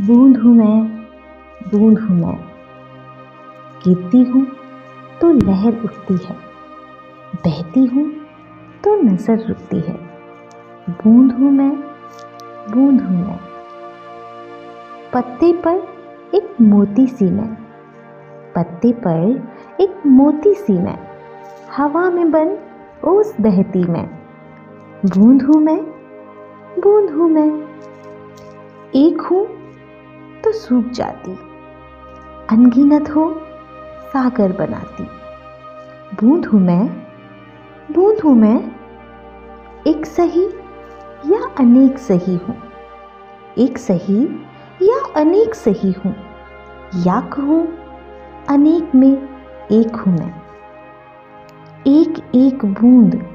बूंद हूँ मैं, बूंद हूँ मैं। गिरती हूँ तो लहर उठती है, बहती हूँ तो नज़र रुकती है। बूंद हूँ मैं, बूंद हूँ मैं। पत्ते पर एक मोती सी मैं, पत्ते पर एक मोती सी मैं। हवा में बन ओस बहती मैं। बूंद हूँ मैं, बूंद हूँ मैं। एक हूँ सूख जाती, अनगिनत हो, सागर बनाती। बूंद हूँ मैं, बूंद हूँ मैं, एक सही या अनेक सही हूँ। एक सही या अनेक सही हूँ, या कहूँ, अनेक में एक हूँ मैं। एक एक बूंद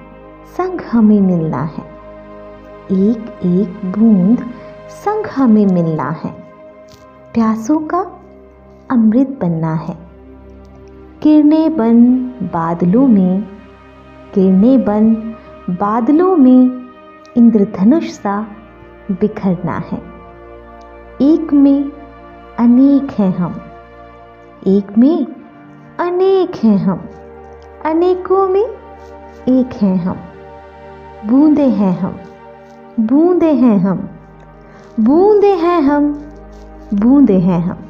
संग हमें मिलना है। एक एक बूंद संग हमें मिलना है। प्यासों का अमृत बनना है। किरने बन बादलों में किरने बन बादलों में इंद्रधनुष सा बिखरना है। एक में अनेक हैं हम, एक में अनेक हैं हम, अनेकों में एक हैं हम। बूंदे हैं हम, बूंदे हैं हम, बूंदे हैं हम बूंदे हैं हम।